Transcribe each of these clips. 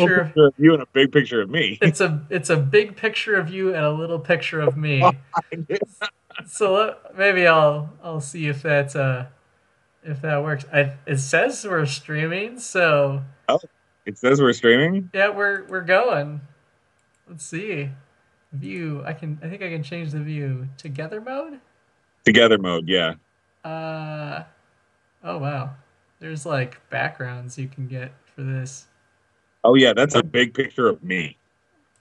Picture. picture of you and a big picture of me. It's a it's a big picture of you and a little picture of me. So let, maybe I'll I'll see if that's uh if that works. I it says we're streaming, so oh, it says we're streaming. yeah, we're we're going. Let's see. View. I can I think I can change the view. Together mode? Together mode, yeah. Uh oh wow. There's like backgrounds you can get for this. Oh yeah, that's a big picture of me.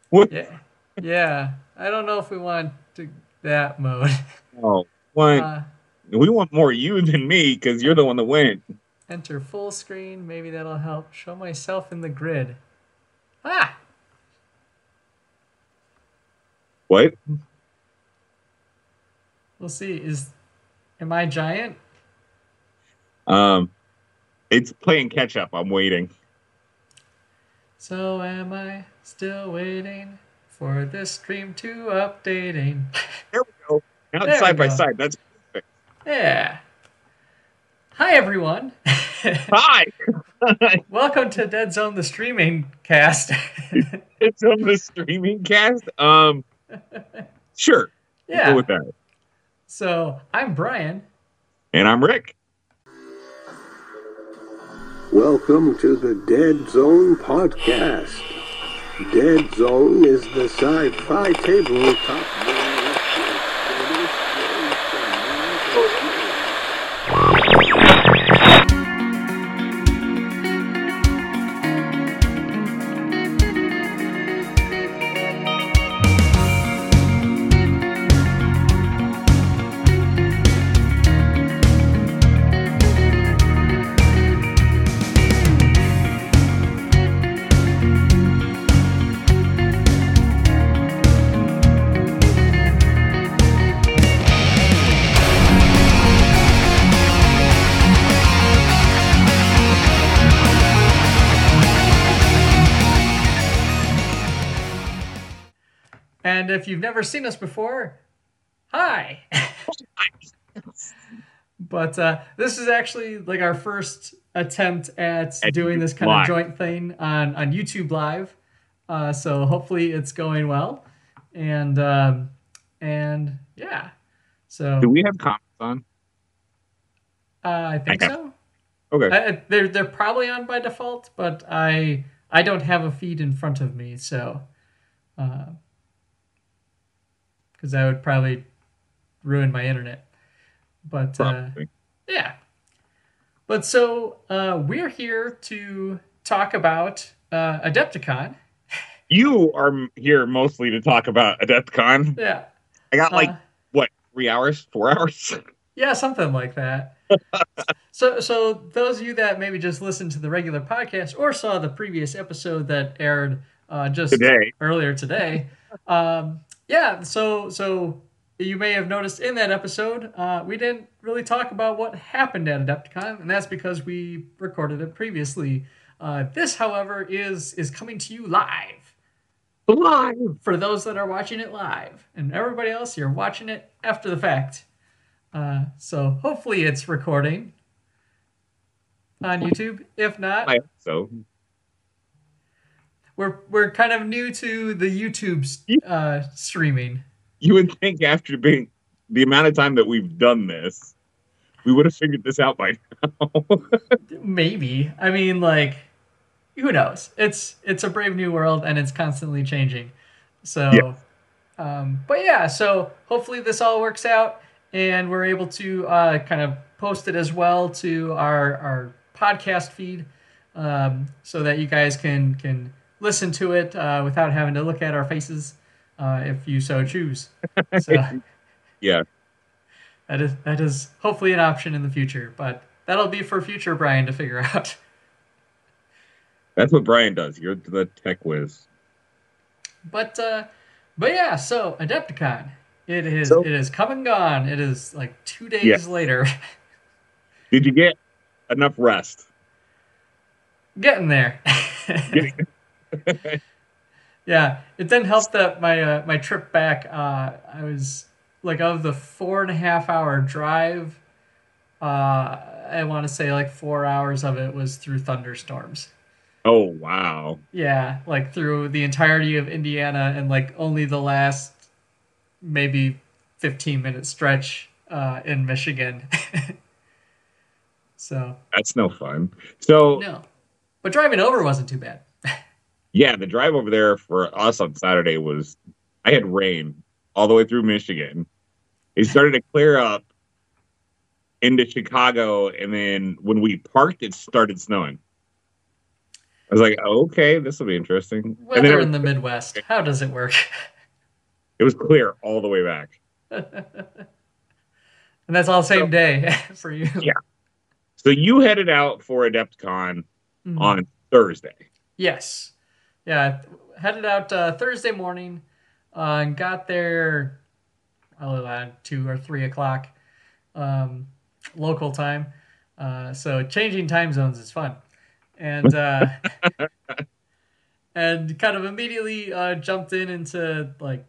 What? Yeah. Yeah. I don't know if we want to that mode. Oh, what? Uh, we want more you than me because you're the one that went. enter full screen. Maybe that'll help. Show myself in the grid. Ah! What? We'll see. Is am I giant? Um, it's playing catch up. I'm waiting. So am I still waiting for this stream to updating? There we go. Now it's side by go. side. That's perfect. Yeah. Hi everyone. hi. Welcome to Dead Zone the streaming cast. it's on the streaming cast. Um, sure. We'll yeah. Go with that. So I'm Bryan. And I'm Rick. Welcome to the Dead Zone podcast. Dead Zone is the sci-fi tabletop. And if you've never seen us before, hi. but uh, this is actually like our first attempt at At doing this kind of joint thing on, on YouTube Live. Uh, so hopefully it's going well. And um, and yeah. So Do we have comments on? uh, I think Okay. so. Okay. I, I- they're they're probably on by default, but I I don't have a feed in front of me, so because that would probably ruin my internet. But uh, yeah, but so uh, we're here to talk about uh, Adepticon. you are here mostly to talk about Adepticon. Yeah, I got like Uh, what three hours, four hours. Yeah, something like that. so, so those of you that maybe just listened to the regular podcast or saw the previous episode that aired uh, just Today. earlier today, um, yeah. So, so you may have noticed in that episode uh, we didn't really talk about what happened at Adepticon, and that's because we recorded it previously. Uh, this, however, is is coming to you live Live. for those that are watching it live, and everybody else, you're watching it after the fact. Uh, so hopefully it's recording on YouTube. If not, I hope so we're we're kind of new to the YouTube uh, streaming. you would think after being the amount of time that we've done this, we would have figured this out by now. Maybe I mean like, who knows? It's it's a brave new world and it's constantly changing. So, Yeah. um, but yeah. So hopefully this all works out and we're able to uh, kind of post it as well to our our podcast feed, um, so that you guys can can listen to it uh, without having to look at our faces, uh, if you so choose. So. yeah. That is that is hopefully an option in the future, but that'll be for future Bryan to figure out. That's what Bryan does. You're the tech whiz. But uh but yeah, so Adepticon. It is So- it is come and gone. It is like two days Yes. later. Did you get enough rest? Getting there. yeah, it didn't help that my uh, my trip back. Uh, I was like of the four and a half hour drive. Uh, I want to say like four hours of it was through thunderstorms. Oh wow. Yeah, like through the entirety of Indiana and like only the last maybe 15 minute stretch uh, in Michigan. so That's no fun. So no, but driving over wasn't too bad. Yeah, the drive over there for us on Saturday was I had rain all the way through Michigan. It started to clear up into Chicago, and then when we parked, it started snowing. I was like, okay, this will be interesting. and then Weather it, in the Midwest. How does it work? it was clear all the way back. and that's all the same day for you. Yeah. So you headed out for Adepticon Mhm. on Thursday. Yes. Yeah. Headed out uh, Thursday morning uh, and got there probably around two or three o'clock um, local time. Uh, so changing time zones is fun. And uh, and kind of immediately uh, jumped in into like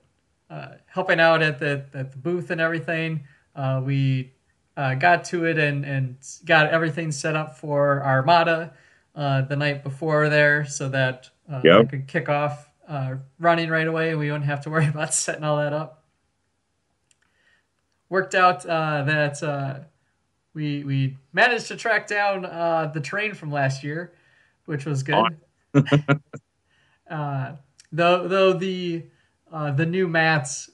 uh, helping out at the at the booth and everything. Uh, we uh, got to it and and got everything set up for Armada uh, the night before there, so that uh, Yep. I could kick off uh, running right away. and We wouldn't have to worry about setting all that up. Worked out uh, that uh, we we managed to track down uh, the train from last year, which was good. uh, though though the uh, the new mats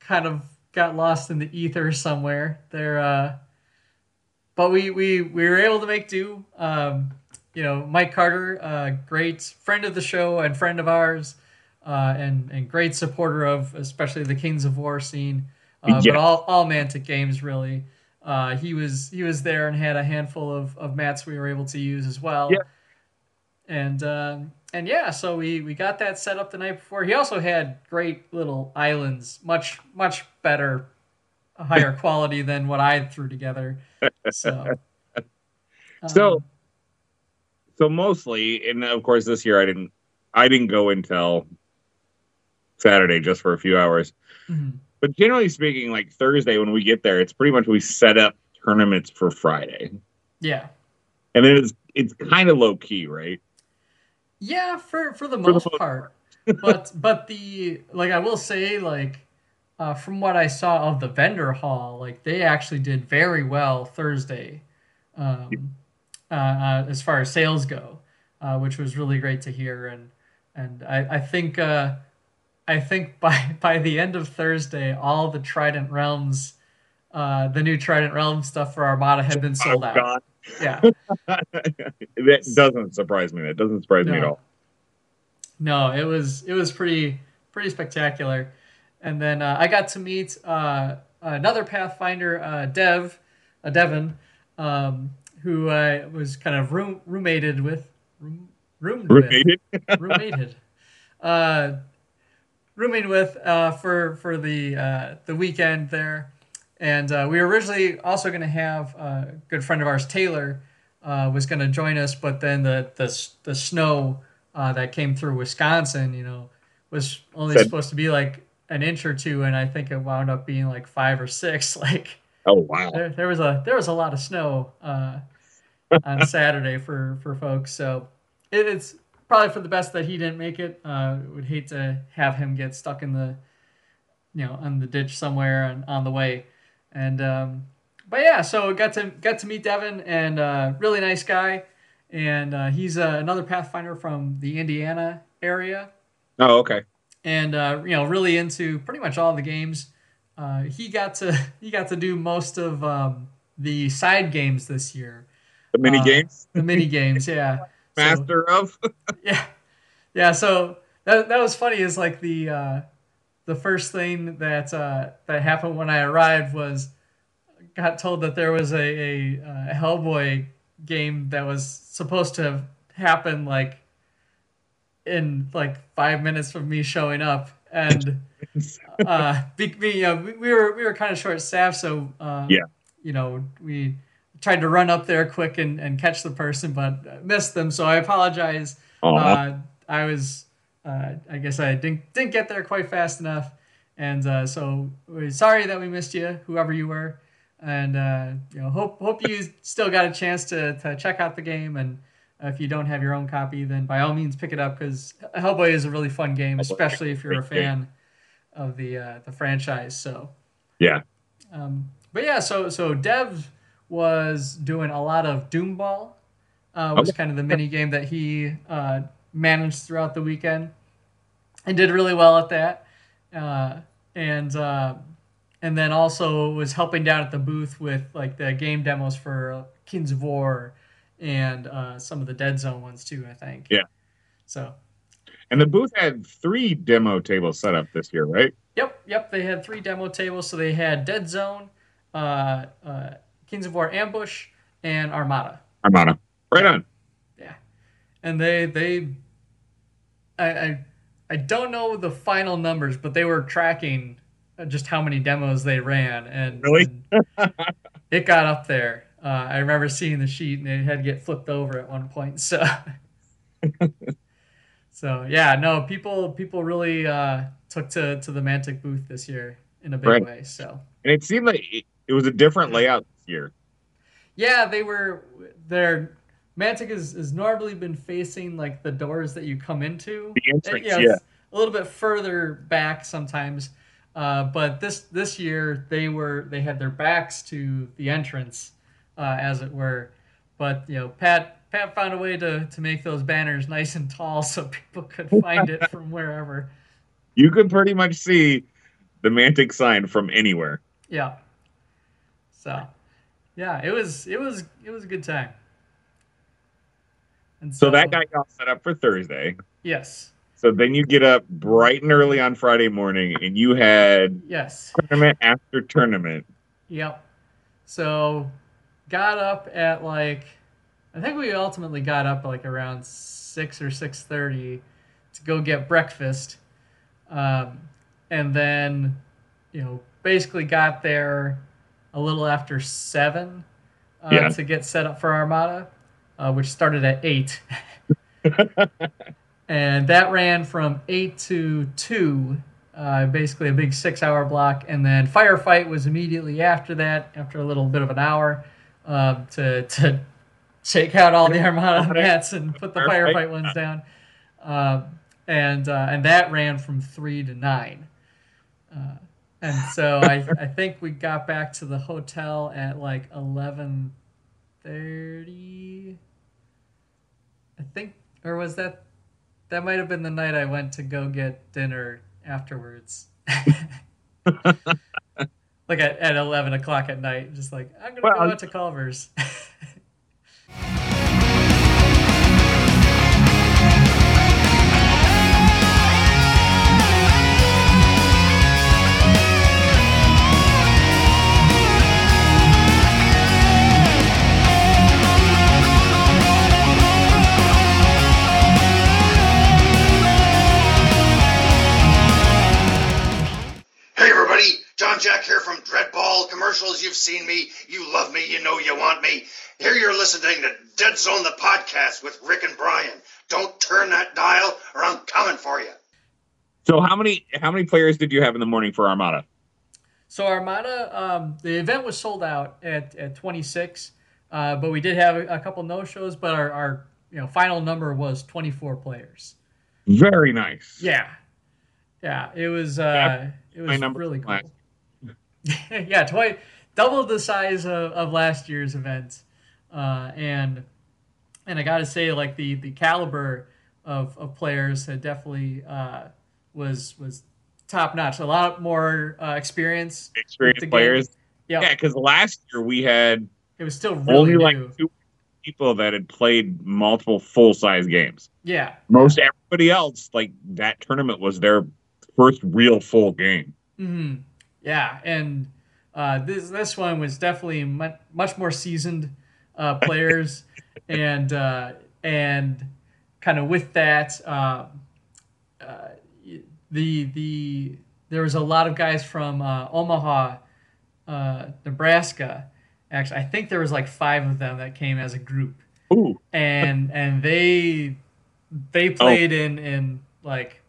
kind of got lost in the ether somewhere. They're uh, but we we we were able to make do. Um, you know, Mike Carter, uh, great friend of the show and friend of ours, uh, and and great supporter of especially the Kings of War scene, uh, Yeah. but all all Mantic games really. Uh, he was he was there and had a handful of, of mats we were able to use as well. Yeah. And um, and yeah, so we we got that set up the night before. He also had great little islands, much much better, higher quality than what I threw together. So. So- um, So mostly, and of course this year I didn't I didn't go until Saturday just for a few hours. mhm. But generally speaking, like Thursday when we get there, it's pretty much we set up tournaments for Friday. yeah. And then it's it's kind of low key, right? Yeah, for for the For most most part. but but the like I will say like uh, from what I saw of the vendor hall, like they actually did very well Thursday, um, uh, uh, as far as sales go, uh, which was really great to hear. And and I I think uh, I think by by the end of Thursday, all the Trident Realms, uh, the new Trident Realm stuff for Armada had been sold oh, out. God. Yeah. that doesn't surprise me. That doesn't surprise me at all. No, it was it was pretty pretty spectacular. And then uh, I got to meet uh, another Pathfinder, uh, Dev, uh, Devin, um, who I was kind of room roommated with, room, roomed with, Roommated? roommated, uh, rooming with uh, for for the uh, the weekend there, and uh, we were originally also going to have a good friend of ours, Taylor, uh, was going to join us, but then the the the snow uh, that came through Wisconsin, you know, was only Said- supposed to be like an inch or two, and I think it wound up being like five or six. Like Oh wow. there, there was a there was a lot of snow uh, on Saturday for for folks. So it, it's probably for the best that he didn't make it. Uh, would hate to have him get stuck in the you know on the ditch somewhere and on the way. And um, but yeah, so got to got to meet Devin and uh, really nice guy. And uh, he's uh, another Pathfinder from the Indiana area Oh okay. and uh, you know really into pretty much all the games. Uh, he got to he got to do most of um, the side games this year, The mini Uh, games. the mini games. Yeah, So- Master of. yeah, yeah. So that that was funny. Is like the uh, the first thing that uh, that happened when I arrived was got told that there was a, a, uh Hellboy game that was supposed to have happened like in like five minutes from me showing up and uh be, be, you know, we, we were we were kind of short staffed so uh Yeah. you know we tried to run up there quick and, and catch the person but missed them. So i apologize. Uh, i was uh, i guess i didn't didn't get there quite fast enough. And uh, so we're sorry that we missed you whoever you were. And uh, you know hope hope you still got a chance to, to check out the game. And if you don't have your own copy, then by all means pick it up because Hellboy is a really fun game, especially if you're a fan of the uh, the franchise. So, Yeah. um, but yeah, so so Dev was doing a lot of Doom Ball. Uh, was Okay. kind of the mini game that he uh, managed throughout the weekend, and did really well at that. Uh, and uh, and then also was helping down at the booth with like the game demos for Kings of War and uh, some of the Dead Zone ones too. I think. Yeah. So And the booth had three demo tables set up this year, right? Yep, yep. They had three demo tables. So they had Dead Zone, uh, uh, Kings of War Ambush, and Armada. Armada. Right on. Yeah, and they they, I I, I don't know the final numbers, but they were tracking uh, just how many demos they ran, and, Really? and it got up there. Uh, I remember seeing the sheet, and it had to get flipped over at one point. So. So yeah, no, people people really uh, took to, to the Mantic booth this year in a big Right. way. So And it seemed like it, it was a different layout year. yeah, they were their Mantic has, has normally been facing like the doors that you come into. The entrance, you know, yeah. A little bit further back sometimes. Uh, but this this year they were they had their backs to the entrance, uh, as it were. But you know, Pat Pat found a way to, to make those banners nice and tall so people could find it from wherever. You could pretty much see the Mantic sign from anywhere. Yeah. So, yeah, it was it was it was a good time. And So that guy got set up for Thursday. Yes. So then you get up bright and early on Friday morning and you had Yes. tournament after tournament. Yep. So, got up at like, I think we ultimately got up like around six or six thirty to go get breakfast, um, and then, you know, basically got there a little after seven uh, Yeah. to get set up for Armada, uh, which started at eight. and that ran from 8 to 2 uh, basically a big six hour block and then firefight was immediately after that after a little bit of an hour um, to, to take out all the armada mats and put the Firefight. ones down um, and uh, and that ran from 3 to 9 uh, and so I, I think we got back to the hotel at like 11.30 i think or was that that might have been the night I went to go get dinner afterwards. like at, at 11 o'clock at night, just like, I'm going to Well, go out to Culver's. Dreadball Commercials. You've seen me, you love me, you know you want me. Here you're listening to Dead Zone the podcast with Rick and Bryan. Don't turn that dial or I'm coming for you. So how many how many players did you have in the morning for Armada? so Armada, um, the event was sold out at, at 26, uh, but we did have a, a couple no-shows, but our, our you know final number was 24 players. Very nice. Yeah. Yeah, it was uh Yeah, it my was number really from cool. yeah, twice double the size of, of last year's event. Uh and and I got to say like the the caliber of of players had definitely uh was was top notch. A lot more uh, experience. Experienced players. Yeah, Yeah, because last year we had it was still really only new. like two people that had played multiple full size games. yeah. Most everybody else, like that tournament was their first real full game. hmm Yeah, and uh, this this one was definitely much, more seasoned uh, players, and uh, and kind of with that, um, uh, the the there was a lot of guys from uh, Omaha, uh, Nebraska. Actually, I think there was like five of them that came as a group Ooh, and and they they played in in like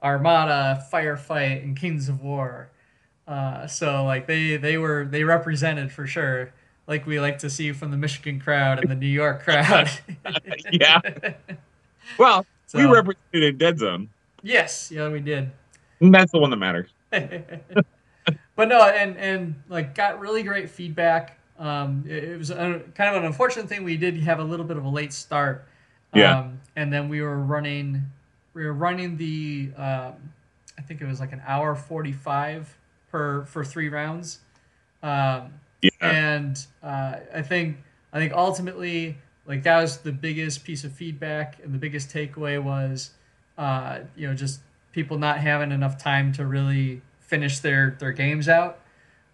Armada, Firefight, and Kings of War. Uh, so like they they were they represented for sure like we like to see from the Michigan crowd and the New York crowd. Yeah. Well, we So- represented Dead Zone. Yes, yeah, we did. And that's the one that matters. but no, and and like got really great feedback. Um, it, it was a, kind of an unfortunate thing. We did have a little bit of a late start. Yeah. Um, and then we were running, we were running the, um, I think it was like an hour forty per for three rounds. Um, Yeah. and uh, I think I think ultimately like that was the biggest piece of feedback and the biggest takeaway was uh, you know just people not having enough time to really finish their their games out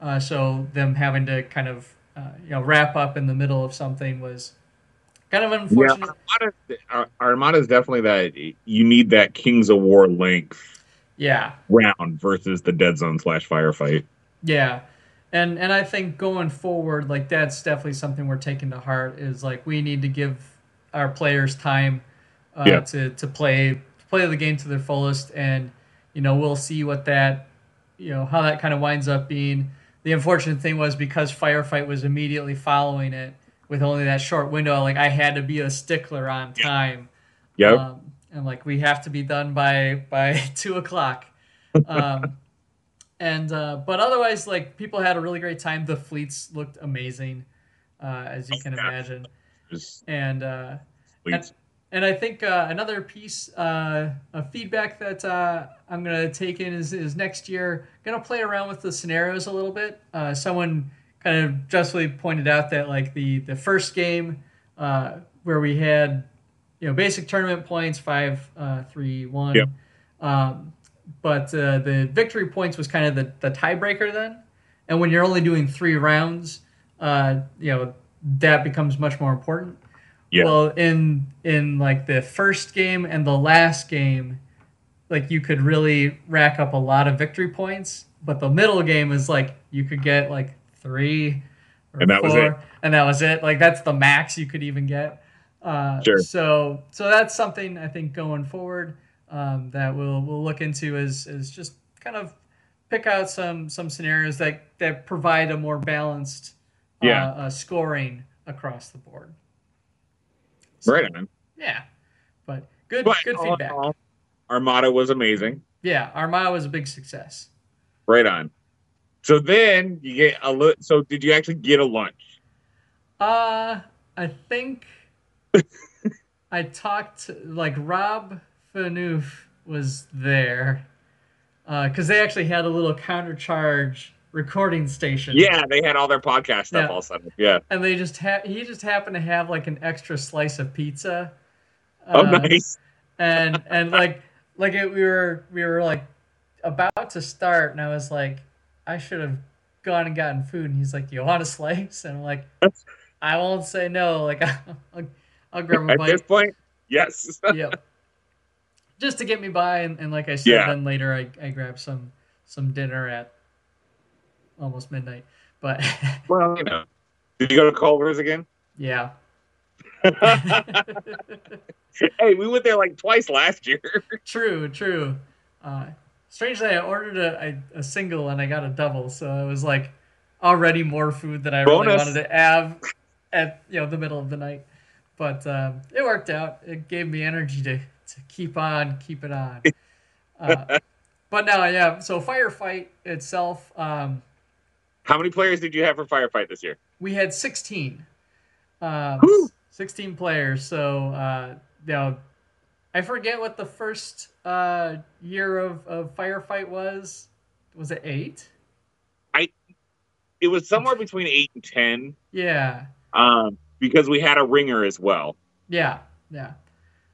uh, so them having to kind of uh, you know wrap up in the middle of something was kind of Yeah, unfortunate Ar- Armada is definitely that you need that Kings of War length yeah round versus the Dead Zone slash firefight. Yeah. And and I think going forward, like that's definitely something we're taking to heart is like we need to give our players time uh, Yeah. to, to play to play the game to their fullest and you know, we'll see what that you know, how that kind of winds up being. The unfortunate thing was because firefight was immediately following it with only that short window, like I had to be a stickler on time. Yep. Um, and like we have to be done by by two o'clock. Um, and uh, but otherwise, like people had a really great time. The fleets looked amazing, uh, as you can imagine. And uh, please. and I think uh, another piece uh, of feedback that uh, I'm gonna take in is, is next year gonna play around with the scenarios a little bit. Uh, someone kind of justly pointed out that like the the first game uh, where we had you know basic tournament points five uh, three one, Yep. um, but uh, the victory points was kind of the the tiebreaker then. And when you're only doing three rounds, uh, you know that becomes much more important. Yeah. Well, in in like the first game and the last game, like you could really rack up a lot of victory points. But the middle game is like you could get like three or And that four, was it. and that was it. Like that's the max you could even get. Uh, Sure. So so that's something I think going forward um, that we'll we'll look into is is just kind of pick out some some scenarios that that provide a more balanced Yeah. uh, uh, scoring across the board. right on. Yeah, but good But good all feedback. all, Armada was amazing. Yeah, Armada was a big success. Right on. So then you get a little. So did you actually get a lunch? Uh, I think I talked like Rob Phaneuf was there because they actually had a little Counter Charge recording station. Yeah, they had all their podcast stuff Yeah. all set. Yeah. and they just ha- he just happened to have like an extra slice of pizza. Oh, Uh, nice. and and like like it, we were we were like about to start and i was like i should have gone and gotten food and he's like you want a slice and i'm like i won't say no like i'll, I'll grab a At this point, yes. yep just to get me by and, and like i said Yeah. then later I, I grabbed some some dinner at almost midnight but well, you know. Did you go to Culver's again? yeah hey, we went there like twice last year. True, true. Uh, strangely, I ordered a, a, a single and I got a double, so it was like already more food than I really wanted to have at you know the middle of the night. But um, it worked out. It gave me energy to, to keep on, keep it on. Uh, but no, yeah. So firefight itself, um, How many players did you have for Firefight this year? we had 16 um, 16 players so uh, you know i forget what the first uh, year of, of firefight was was it eight I. It was somewhere between eight and ten, yeah um, because we had a ringer as well. yeah yeah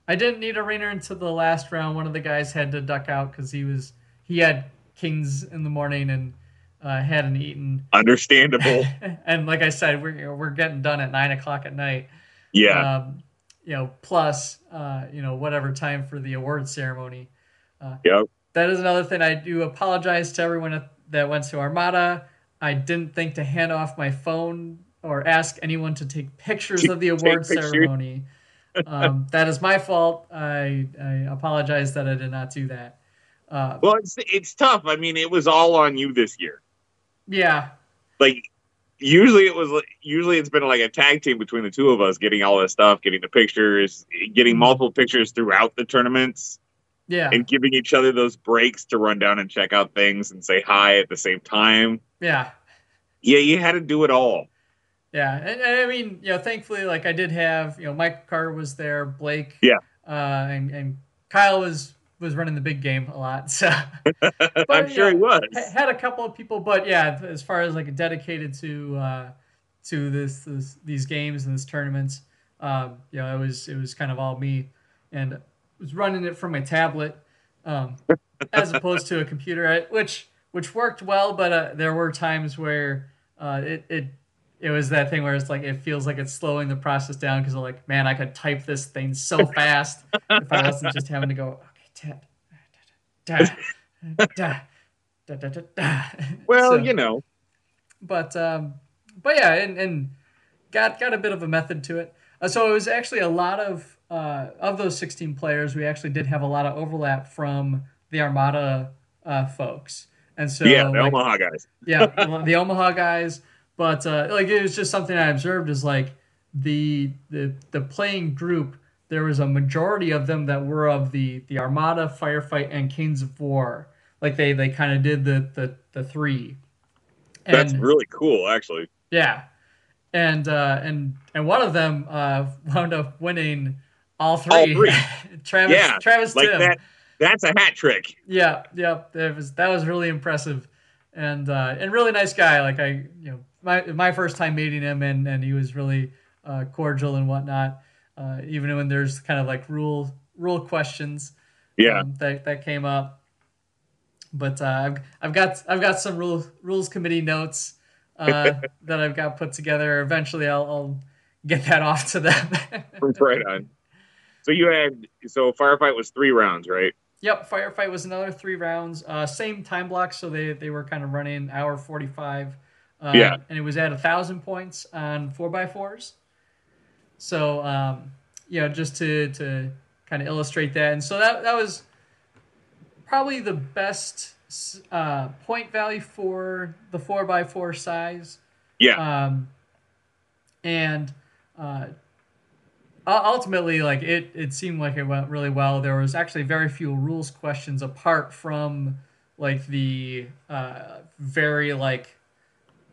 i didn't need a ringer until the last round one of the guys had to duck out because he was he had kings in the morning and uh, hadn't eaten Understandable. and like i said we're, we're getting done at nine o'clock at night Yeah. um, you know, plus, uh, you know, whatever time for the award ceremony. yep. That is another thing. I do apologize to everyone that went to Armada. I didn't think to hand off my phone or ask anyone to take pictures of the award ceremony. Um, that is my fault. I, I apologize that I did not do that. Uh, Well, it's it's tough. I mean, it was all on you this year. yeah, Like usually it was usually it's been like a tag team between the two of us getting all this stuff, getting the pictures, getting multiple pictures throughout the tournaments, Yeah, and giving each other those breaks to run down and check out things and say hi at the same time. yeah, Yeah, you had to do it all. Yeah. And, and I mean, you know, thankfully, like I did have, you know, Mike Carter was there, Blake, Yeah. uh, and and Kyle was was running the big game a lot. So I'm you sure he was. ha- had a couple of people, but yeah, as far as like dedicated to uh, to this, this these games and this tournaments, um, you know, it was it was kind of all me, and was running it from my tablet, um, as opposed to a computer, I- which which worked well, but uh, there were times where uh, it it it was that thing where it's like it feels like it's slowing the process down because like, man, I could type this thing so fast if I wasn't just having to go okay, da, da, da, da, da, da, da. Well, so, you know, but um, but yeah, and, and got got a bit of a method to it. Uh, so it was actually a lot of uh, of those 16 players, we actually did have a lot of overlap from the Armada uh, folks. And so, yeah, the like, Omaha guys. yeah, the Omaha guys. But uh, like it was just something I observed is like the the the playing group. There was a majority of them that were of the the Armada, Firefight, and Kings of War. Like they they kind of did the the the three. That's really cool, actually. yeah, and uh, and and one of them uh, wound up winning all three. All three. Travis, Yeah, Travis Like Tim. that. That's a hat trick. Yeah, yeah, that was that was really impressive, and uh, and really nice guy. Like I, you know, my my first time meeting him, and and he was really uh, cordial and whatnot. Uh, even when there's kind of like rule rule questions Yeah. um, that that came up. But uh, I've I've got I've got some rules rules committee notes uh, that I've got put together. Eventually, I'll, I'll get that off to them. right on. So you had so firefight was three rounds, right? Yep, firefight was another three rounds. Uh, same time block, so they, they were kind of running hour forty five. Uh, Yeah. and it was at a thousand points on four x fours. So um, you know, just to to kind of illustrate that, and so that that was probably the best uh, point value for the four x four size. Yeah. Um, and uh, ultimately, like it, it seemed like it went really well. There was actually very few rules questions apart from like the uh, very like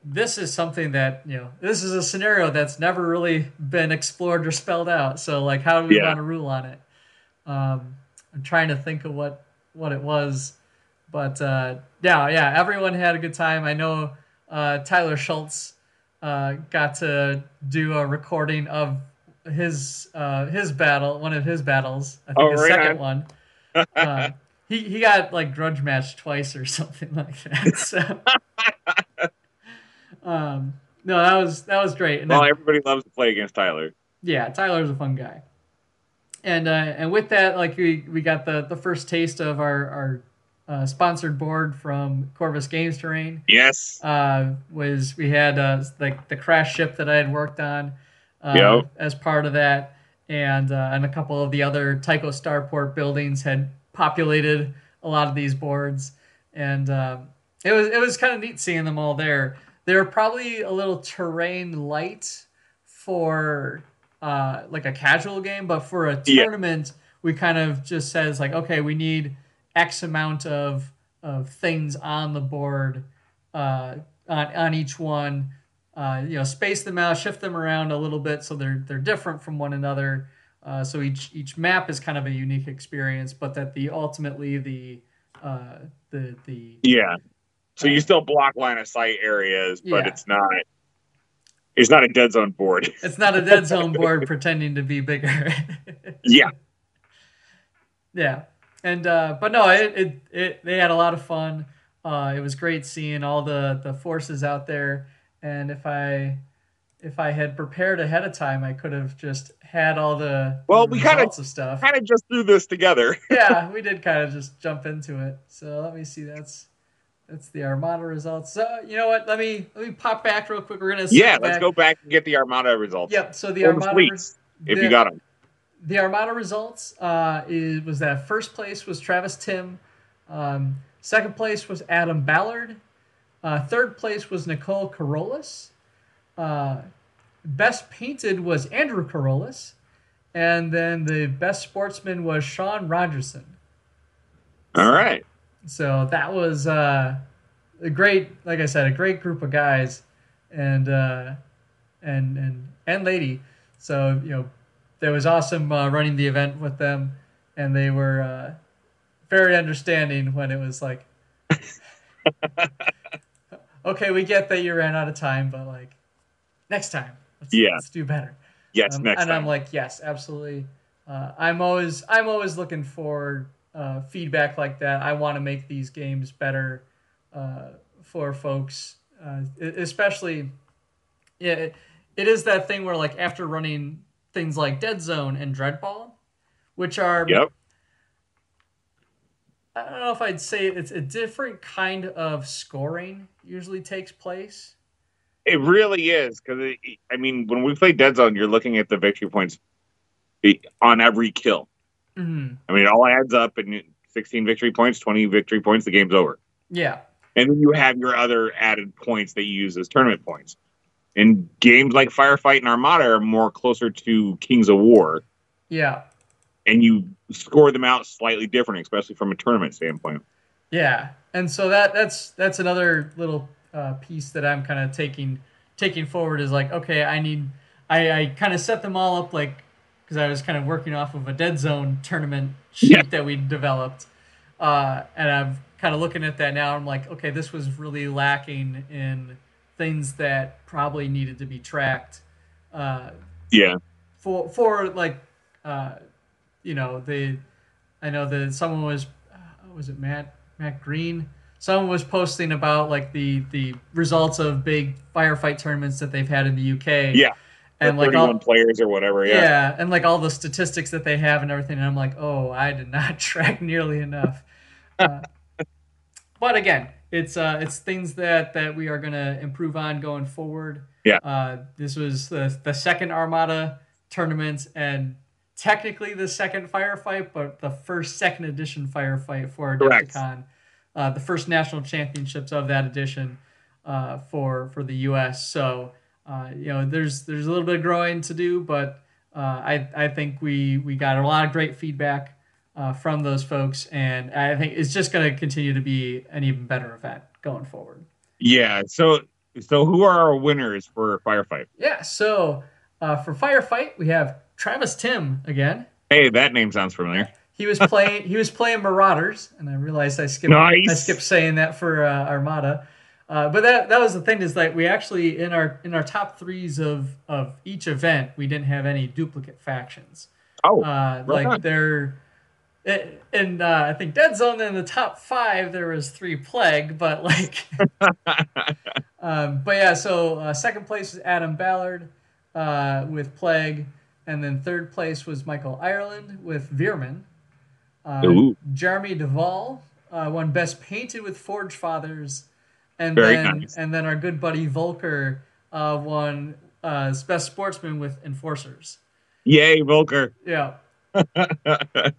this is something that you know this is a scenario that's never really been explored or spelled out. So like, how do we Yeah. want to rule on it? Um, I'm trying to think of what what it was, but uh, yeah, yeah, everyone had a good time. I know uh, Tyler Schultz uh, got to do a recording of his uh, his battle, one of his battles. I think Oh, his right second on. one. Uh, he he got like grudge matched twice or something like that. So, um, no, that was that was great. And then- well, everybody loves to play against Tyler. yeah, Tyler's a fun guy. And uh, and with that, like we, we got the, the first taste of our our uh, sponsored board from Corvus Games Terrain. Yes. Uh, was we had uh, like the crash ship that I had worked on uh, Yep. as part of that, and uh, and a couple of the other Tycho Starport buildings had populated a lot of these boards, and um, it was it was kind of neat seeing them all there. They're probably a little terrain light for uh, like a casual game, but for a Yeah. tournament, we kind of just says like, okay, we need X amount of of things on the board uh, on on each one. Uh, you know, space them out, shift them around a little bit so they're they're different from one another. Uh, so each each map is kind of a unique experience, but that the ultimately the uh, the the Yeah. So you still block line of sight areas, but Yeah. it's not. It's not a dead zone board. it's not a dead zone board pretending to be bigger. yeah. Yeah, and uh, but no, it, it it they had a lot of fun. Uh, it was great seeing all the the forces out there, and if I if I had prepared ahead of time, I could have just had all the Well, the we kinda- of stuff. Kind of just threw this together. yeah, we did kind of just jump into it. So let me see. That's that's the Armada results. So you know what? Let me let me pop back real quick. We're gonna Yeah. Let's back. go back and get the Armada results. Yep. So the Or Armada sweets, if the- you got them. the Armada results uh, is was that first place was Travis Tim, um, second place was Adam Ballard, uh, third place was Nicole Carolus, uh, best painted was Andrew Carolus, and then the best sportsman was Sean Rogerson. All right. So that was uh, a great, like I said, a great group of guys, and uh, and and and lady. So you know, that was awesome uh, running the event with them, and they were uh, very understanding when it was like, okay, we get that you ran out of time, but like next time, let's, Yeah. let's do better. Yes, Um, next and time. I'm like, yes, absolutely. Uh, I'm always I'm always looking for uh, feedback like that. I want to make these games better uh, for folks, uh, especially. Yeah, it, it is that thing where like after running things like Dead Zone and Dreadball, which are yep. I don't know if I'd say it's a different kind of scoring usually takes place. It really is because I mean, when we play Dead Zone, you're looking at the victory points on every kill. Hmm I mean, it all adds up, and 16 victory points, 20 victory points, the game's over. Yeah, And then you have your other added points that you use as tournament points. And games like Firefight and Armada are more closer to Kings of War, yeah. and you score them out slightly different, especially from a tournament standpoint. Yeah, and so that that's that's another little uh, piece that I'm kind of taking taking forward is like, okay, I need I, I kind of set them all up like because I was kind of working off of a Dead Zone tournament sheet Yeah. that we developed, uh, and I'm kind of looking at that now. I'm like, okay, this was really lacking in things that probably needed to be tracked. Uh, Yeah. for for like uh you know the i know that someone was uh, was it matt matt green someone was posting about like the the results of big firefight tournaments that they've had in the uk Yeah. And like 31 all players or whatever. yeah. Yeah. and like all the statistics that they have and everything and i'm like oh i did not track nearly enough uh, but again it's uh it's things that that we are going to improve on going forward Yeah. uh this was the the second armada tournament and technically the second firefight but the first second edition firefight for adepticon uh the first national championships of that edition uh for for the us so uh, you know, there's there's a little bit of growing to do, but uh, I I think we we got a lot of great feedback uh, from those folks, and I think it's just going to continue to be an even better event going forward. Yeah. So, so who are our winners for Firefight? Yeah. So uh, for firefight, we have Travis Tim again. Hey, that name sounds familiar. He was playing he was playing Marauders, and I realized I skipped Nice. I skipped saying that for uh, Armada. Uh, but that that was the thing is that we actually in our in our top threes of of each event we didn't have any duplicate factions. Oh, Uh, right like on. they're it, and uh, I think Dead Zone in the top five there was three Plague, but like um, but yeah, so uh, second place was Adam Ballard uh, with Plague, and then third place was Michael Ireland with Veer-myn. Uh. Jeremy Duvall uh, won Best Painted with Forge Fathers, and Very then nice. and then our good buddy Volker uh, won uh, Best Sportsman with Enforcers. yay, Volker. Yeah.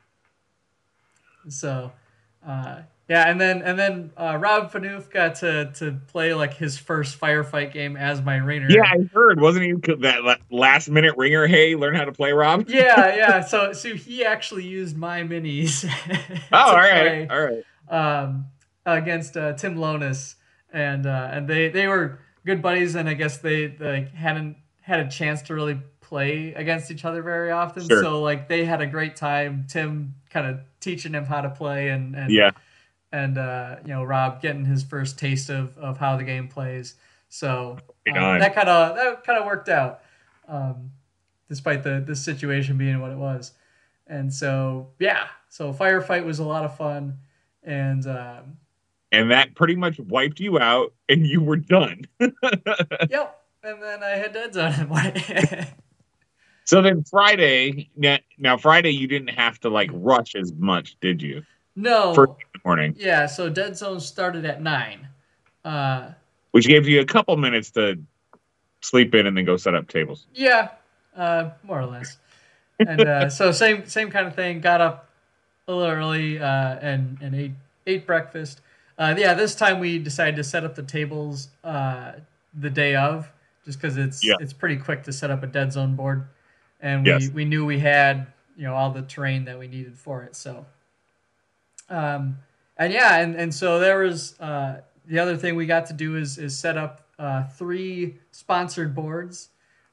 So, uh, yeah, and then and then uh, Rob Phaneuf got to to play like his first firefight game as my ringer. yeah, I heard. Wasn't he that last minute ringer? Hey, learn how to play, Rob. yeah, yeah. So so he actually used my minis. Oh, all right, all right. Um, against uh, Tim Lonis, and uh, and they they were good buddies, and I guess they like hadn't had a chance to really play against each other very often. Sure. So like they had a great time. Tim kind of teaching him how to play, and and Yeah, and uh, you know Rob getting his first taste of, of how the game plays. So um, that kind of that kind of worked out, um, despite the the situation being what it was. And so yeah, so firefight was a lot of fun, and um, and that pretty much wiped you out, and you were done. yep. And then I had dead zone. So then Friday, now, now Friday, you didn't have to like rush as much, did you? no, First thing in the morning, yeah. So dead zone started at nine. Uh, which gave you a couple minutes to sleep in and then go set up tables. Yeah, uh, more or less. And uh, so same same kind of thing. Got up a little early uh, and and ate ate breakfast. Uh, yeah, this time we decided to set up the tables uh, the day of just because it's Yeah. it's pretty quick to set up a dead zone board, and we Yes. we knew we had you know all the terrain that we needed for it. So, um, and yeah, and and so there was uh, the other thing we got to do is is set up uh, three sponsored boards,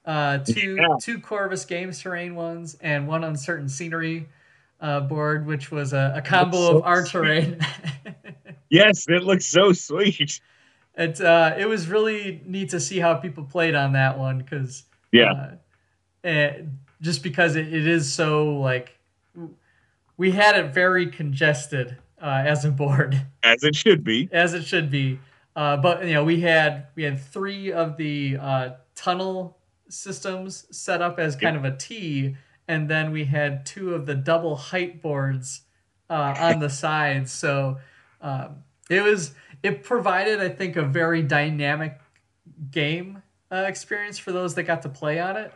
uh, two Yeah. two Corvus Games terrain ones, and one uncertain scenery uh, board, which was a, a combo so of our terrain. Yes, it looks so sweet. It uh, it was really neat to see how people played on that one because Yeah. uh, eh, just because it, it is so like we had it very congested uh, as a board As it should be. as it should be. Uh, but you know we had we had three of the uh, tunnel systems set up as kind of a T, and then we had two of the double height boards uh, on the sides. So um, it was it provided I think a very dynamic game uh, experience for those that got to play on it.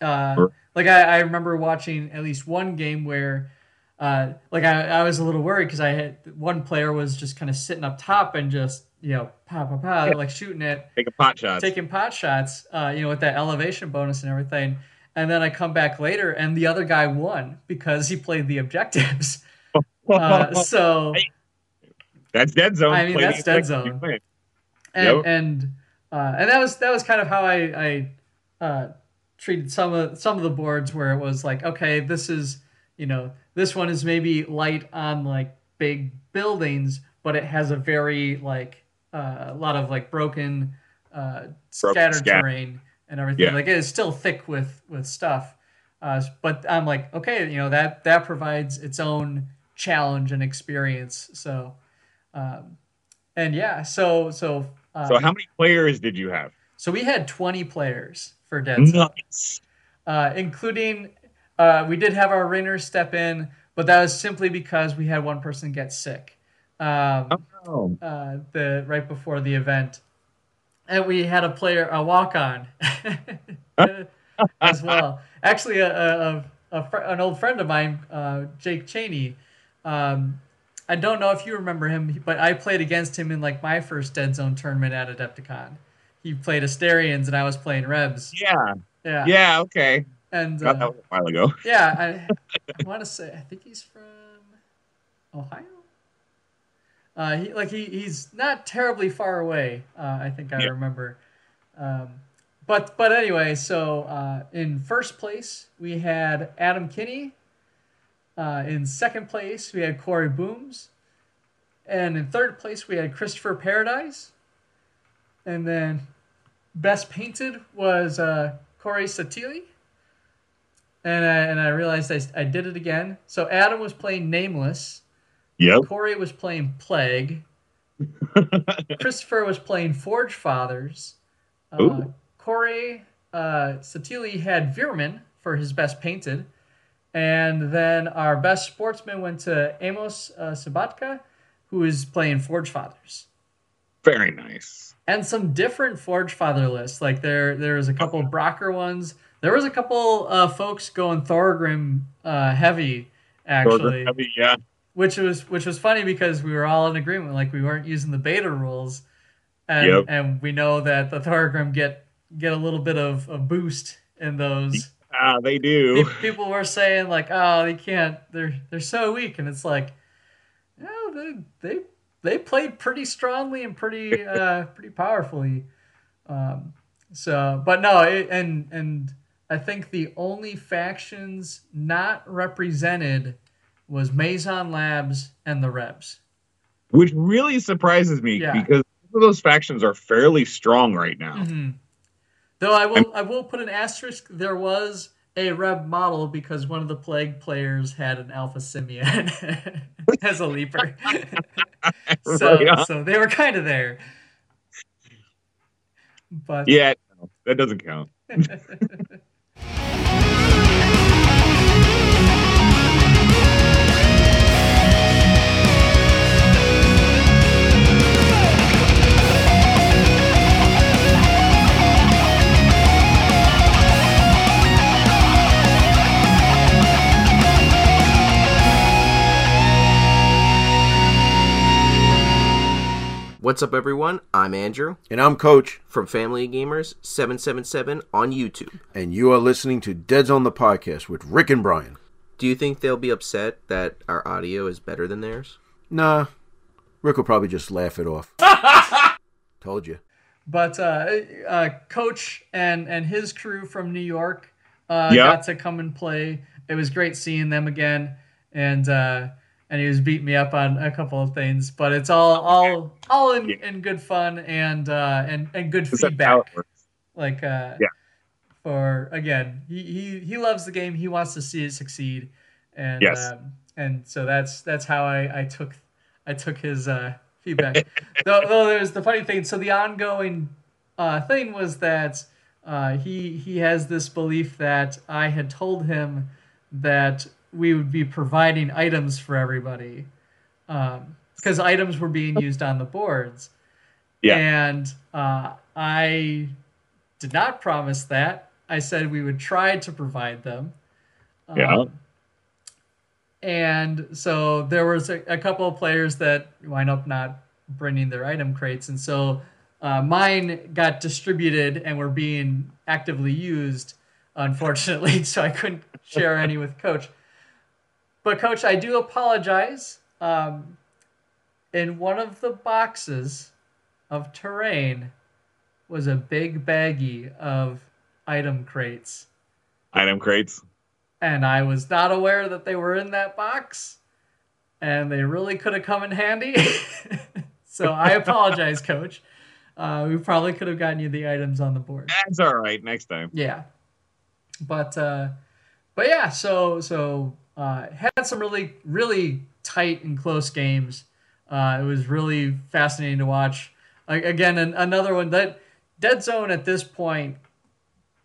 Uh, Sure. like I, I remember watching at least one game where uh, like I, I was a little worried because I had one player was just kind of sitting up top and just you know pa pa pa Yeah. like shooting it taking pot shots, taking pot shots, uh, you know, with that elevation bonus and everything. And then I come back later, and the other guy won because he played the objectives. Uh, so that's dead zone. I mean, that's dead zone. and Yep. and uh, and that was that was kind of how I I uh, treated some of some of the boards where it was like, okay, this is you know this one is maybe light on like big buildings, but it has a very like uh, a lot of like broken, uh, scattered scat- terrain and everything. Yeah. Like it is still thick with with stuff. Uh, but I'm like, okay, you know that that provides its own challenge and experience. So, um, and yeah, so so uh, So how many players did you have? so we had 20 players for Dead Nice. uh, including uh, we did have our ringers step in, but that was simply because we had one person get sick. Um, Oh. uh, the right before the event, and we had a player a walk on as well. Actually, a, a, a, a fr- an old friend of mine, uh, Jake Cheney. Um, I don't know if you remember him, but I played against him in like my first Dead Zone tournament at Adepticon. He played Asterians and I was playing Rebs. Yeah. Yeah, Yeah. Okay. and God, that uh, was a while ago. yeah, I, I want to say I think he's from Ohio. Uh, he like he, he's not terribly far away. Uh, I think I Yeah. remember. Um, but but anyway, so uh, in first place we had Adam Kinney. Uh, in second place we had Corey Booms, and in third place we had Christopher Paradise. And then best painted was uh, Corey Satili and I, and I realized I, I did it again. So Adam was playing Nameless. Yep. Corey was playing Plague. Christopher was playing Forge Fathers. Uh, Corey uh, Satili had Veer-myn for his best painted. And then our best sportsman went to Amos uh, Sabatka, who is playing Forge Fathers. Very nice. And some different Forge Father lists. Like there, there was a couple Brokkr ones. There was a couple uh, folks going Thorgrim uh, heavy, actually, Burger heavy, yeah. which was which was funny because we were all in agreement. Like we weren't using the beta rules, and Yep. and we know that the Thorgrim get get a little bit of a boost in those. Ah, they do. People were saying like, oh, they can't. They're they're so weak, and it's like, no, they they they played pretty strongly and pretty uh, pretty powerfully. Um, so, but no, it, and and I think the only factions not represented was Mazon Labs and the Rebs. Which really surprises me Yeah. because those factions are fairly strong right now. Mhm. Though I will I will put an asterisk. There was a Reb model because one of the plague players had an Alpha Simeon as a leaper. so Right so they were kind of there. But Yeah, that doesn't count. What's up, everyone? I'm Andrew. And I'm Coach. From Family Gamers 777 on YouTube. And you are listening to Dead Zone the Podcast with Rick and Bryan. Do you think they'll be upset that our audio is better than theirs? Nah. Rick will probably just laugh it off. Told you. But uh, uh, Coach and, and his crew from New York uh, yep. got to come and play. It was great seeing them again. And uh, and he was beating me up on a couple of things. But it's all all all in, Yeah. in good fun and uh, and and good That's feedback. Like uh, Yeah. for again, he, he he loves the game. He wants to see it succeed, and Yes. um, and so that's that's how I I took I took his uh, feedback. though, though there's the funny thing. So the ongoing uh, thing was that uh, he he has this belief that I had told him that we would be providing items for everybody because items were being used on the boards. Yeah. And uh, I did not promise that. I said we would try to provide them. Yeah. Um, and so there was a, a couple of players that wind up not bringing their item crates, and so uh, mine got distributed and were being actively used. Unfortunately, so I couldn't share any with Coach. But Coach, I do apologize. Um, in one of the boxes of terrain was a big baggie of item crates Item crates. and I was not aware that they were in that box, and they really could have come in handy. so I apologize, Coach. Uh, we probably could have gotten you the items on the board. That's all right. Next time. Yeah, but uh, but yeah, so so uh, had some really really tight and close games. Uh, it was really fascinating to watch. Like, again, an, another one that Dead Zone at this point,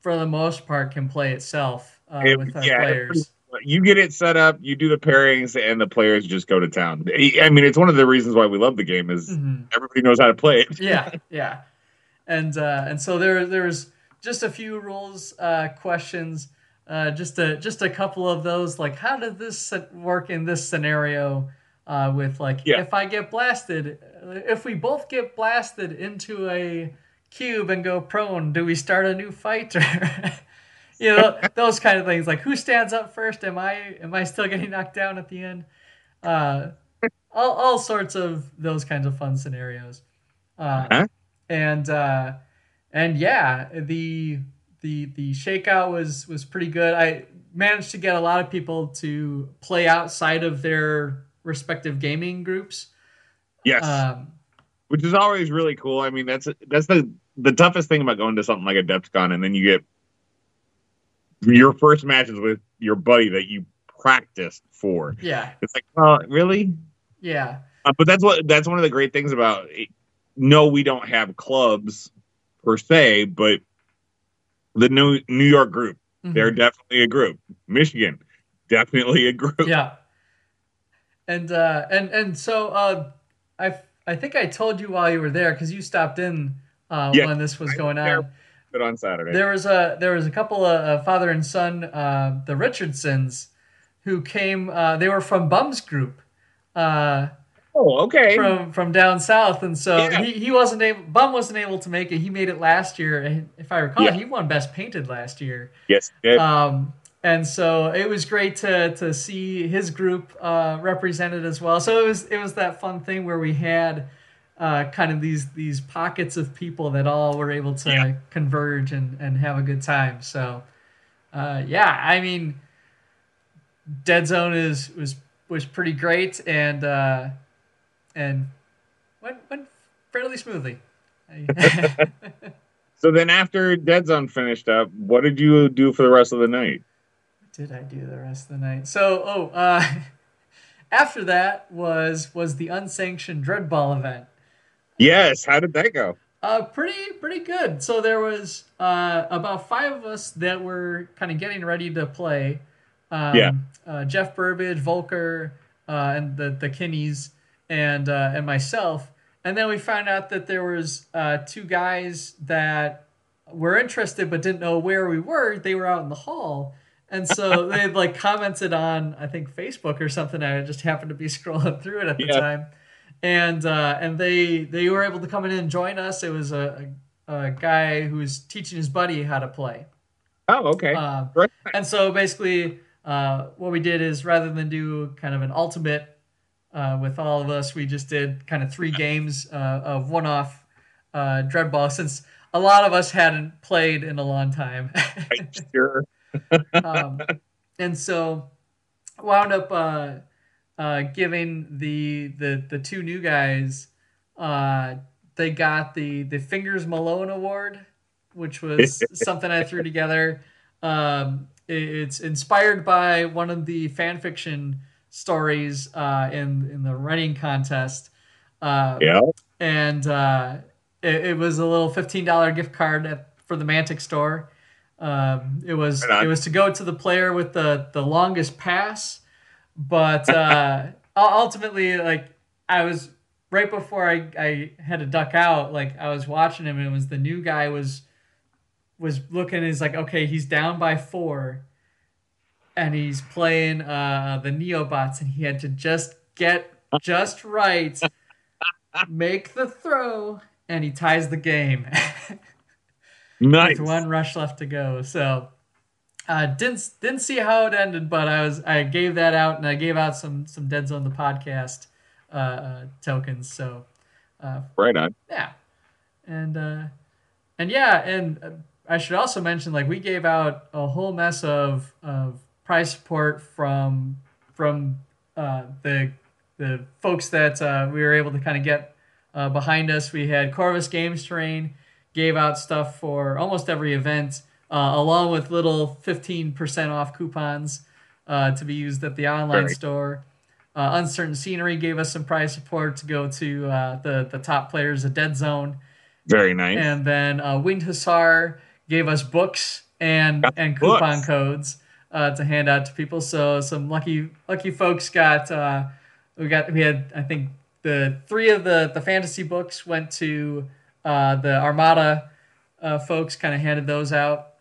for the most part, can play itself uh, It- with our yeah, players. You get it set up, you do the pairings, and the players just go to town. I mean, it's one of the reasons why we love the game is Mhm. everybody knows how to play it. yeah, yeah, and uh, and so there there was just a few rules uh, questions, uh, just a just a couple of those like how did this work in this scenario uh, with like Yeah. if I get blasted, if we both get blasted into a cube and go prone, do we start a new fight or? You know those kind of things, like who stands up first? Am I am I still getting knocked down at the end? Uh, all, all sorts of those kinds of fun scenarios. Uh, Huh? and uh, and yeah, the the the shakeout was was pretty good. I managed to get a lot of people to play outside of their respective gaming groups. Yes, Um, which is always really cool. I mean, that's that's the the toughest thing about going to something like Adepticon, and then you get your first matches with your buddy that you practiced for. yeah, It's like, oh, really? yeah, Uh, but that's what that's one of the great things about. It. No, we don't have clubs per se, but the New New York group, Mhm. they're definitely a group. Michigan, definitely a group. yeah. And uh, and and so uh, I I think I told you while you were there because you stopped in uh, Yeah, when this was I going on. But on Saturday, There was a there was a couple of uh, father and son, uh, the Richardsons, who came. Uh, they were from Bum's group, uh, oh, okay. from from down south, and so Yeah. he, he wasn't able. Bum wasn't able to make it. He made it last year, and if I recall, Yeah. he won best painted last year. yes, yeah. Um, and so it was great to to see his group uh, represented as well. So it was it was that fun thing where we had uh, kind of these these pockets of people that all were able to Yeah. converge and, and have a good time. So uh, yeah, I mean, Dead Zone is was was pretty great and uh, and went went fairly smoothly. So then, after Dead Zone finished up, what did you do for the rest of the night? What did I do the rest of the night? So, oh, uh, after that was was the unsanctioned Dreadball event. Yes, how did that go? Uh, pretty pretty good. So there was uh, about five of us that were kind of getting ready to play. Um, Yeah. Uh, Jeff Burbage, Volker, uh, and the the Kinneys, and uh, and myself. And then we found out that there was uh, two guys that were interested but didn't know where we were. They were out in the hall. And so they like commented on I think Facebook or something. I just happened to be scrolling through it at the Yeah. time, and uh, and they they were able to come in and join us. It was a, a, a guy who was teaching his buddy how to play. Oh, okay. Uh, Right. and so basically, uh, what we did is rather than do kind of an ultimate uh, with all of us, we just did kind of three games uh, of one-off uh, Dreadball since a lot of us hadn't played in a long time. Right, sure. um, and so wound up uh, uh, giving the the the two new guys uh, they got the the Fingers Malone Award, which was something I threw together. Um, it- it's inspired by one of the fan fiction stories uh, in in the running contest. Uh, Yeah. and uh, it, it was a little fifteen dollar gift card at, for the Mantic store. Um, it was it was to go to the player with the the longest pass, but uh, ultimately, like I was right before I, I had to duck out. Like I was watching him, and it was the new guy was was looking. He's like, okay, he's down by four, and he's playing uh, the Neobots, and he had to just get just right, make the throw, and he ties the game Nice. with one rush left to go. So uh, didn't didn't see how it ended, but I was I gave that out, and I gave out some some Dead Zone the podcast uh, uh, tokens. So uh, Right on. yeah, and uh, and yeah, and uh, I should also mention like we gave out a whole mess of of prize support from from uh, the the folks that uh, we were able to kind of get uh, behind us. We had Corvus Games Terrain gave out stuff for almost every event, uh, along with little fifteen percent off coupons uh, to be used at the online store. Uh, Uncertain Scenery gave us some prize support to go to uh, the the top players of Dead Zone, Very nice. and then uh, Winged Hussar gave us books and Got and books. coupon codes uh, to hand out to people. So some lucky lucky folks got uh, we got we had I think the three of the the fantasy books went to uh, the Armada uh, folks. Kind of handed those out,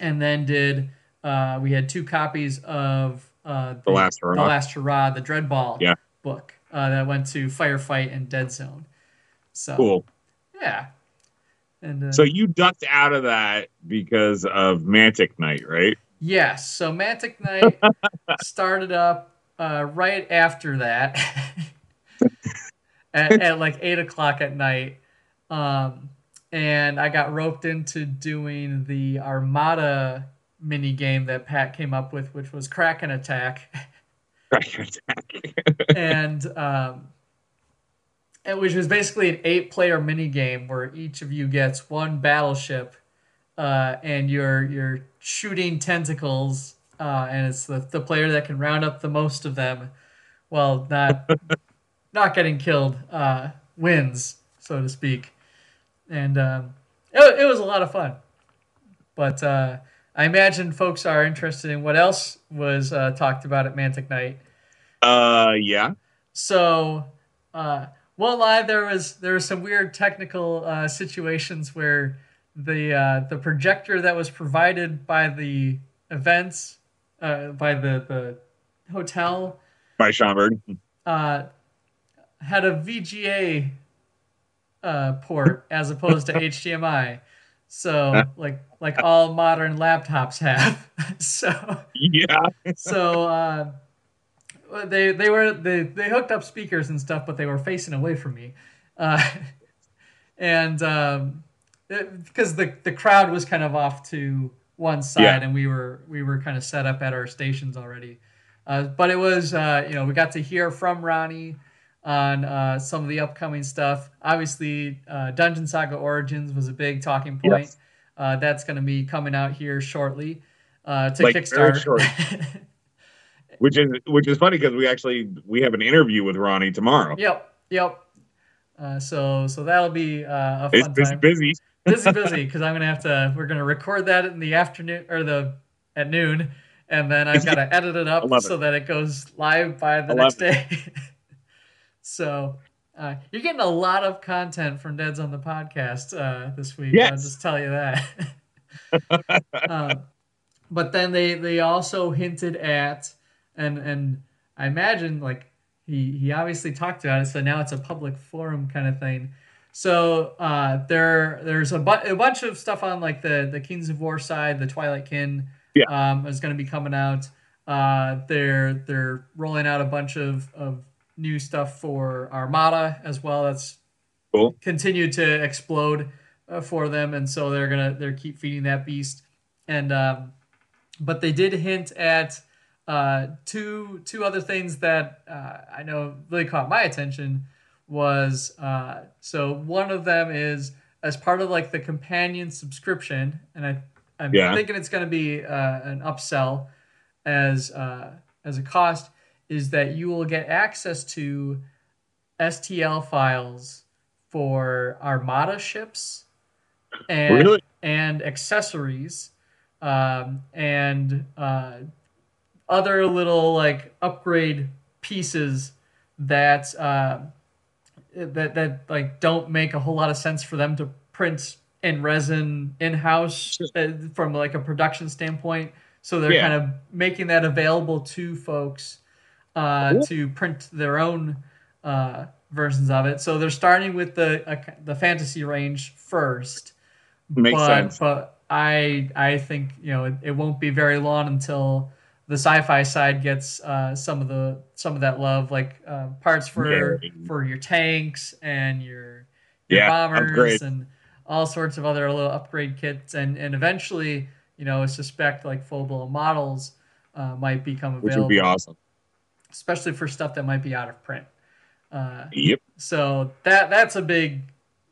and then did uh, we had two copies of uh, The Last Hurrah. the last hurrah the Dreadball Yeah. book uh, that went to Firefight and Dead Zone. So cool. yeah. And uh, So you ducked out of that because of Mantic Night, right? Yes, so Mantic Night started up uh, right after that, at, at like eight o'clock at night, um, and I got roped into doing the Armada mini game that Pat came up with, which was Kraken Attack. and um, and which was basically an eight-player mini game where each of you gets one battleship, uh, and you're you're shooting tentacles, uh, and it's the, the player that can round up the most of them, while not not getting killed, uh, wins, so to speak. And um, it, it was a lot of fun, but uh, I imagine folks are interested in what else was uh, talked about at Mantic Night. uh, yeah. So, uh, won't lie, there was there were some weird technical uh, situations where the uh, the projector that was provided by the events uh, by the the hotel By Schaumburg. uh, had a VGA uh, port as opposed to HDMI. So like like all modern laptops have. so Yeah. so uh, they they were they, they hooked up speakers and stuff, but they were facing away from me, uh, and um, because the the crowd was kind of off to one side, Yeah. and we were we were kind of set up at our stations already. Uh, but it was uh, you know we got to hear from Ronnie on uh, some of the upcoming stuff. Obviously, uh, Dungeon Saga Origins was a big talking point. Yes. Uh, that's going to be coming out here shortly uh, to Like, Kickstarter. Which is which is funny because we actually we have an interview with Ronnie tomorrow. Yep, yep. Uh, so so that'll be uh, a It's, fun it's time. busy. Busy, busy, because I'm gonna have to. We're gonna record that in the afternoon or the at noon, and then I've got to edit it up so that it goes live by the next day. so uh, you're getting a lot of content from Dead Zone the podcast uh, this week. I'll just tell you that. um, but then they they also hinted at and and I imagine like he he obviously talked about it, so now it's a public forum kind of thing. So uh, there there's a, bu- a bunch of stuff on like the the Kings of War side, the Twilight Kin Yeah. um, is going to be coming out. Uh, they're they're rolling out a bunch of, of new stuff for Armada as well. That's Cool. continued to explode uh, for them, and so they're gonna they're keep feeding that beast. And um, but they did hint at uh, two two other things that uh, I know really caught my attention was uh, so one of them is as part of like the companion subscription, and I I'm Yeah. thinking it's going to be uh, an upsell as uh, as a cost is that you will get access to STL files for Armada ships and Really? and accessories um, and uh, other little like upgrade pieces that uh, that that like don't make a whole lot of sense for them to print in resin in house uh, from like a production standpoint. So they're Yeah. kind of making that available to folks uh, Cool. to print their own uh, versions of it. So they're starting with the uh, the fantasy range first Makes but, sense. But I I think you know it, it won't be very long until the sci-fi side gets uh, some of the some of that love, like uh, parts for Yeah. for your tanks and your your Yeah, bombers upgrade. and all sorts of other little upgrade kits, and and eventually you know I suspect like full blown models uh, might become available, Which would be awesome. especially for stuff that might be out of print. Uh, Yep. so that that's a big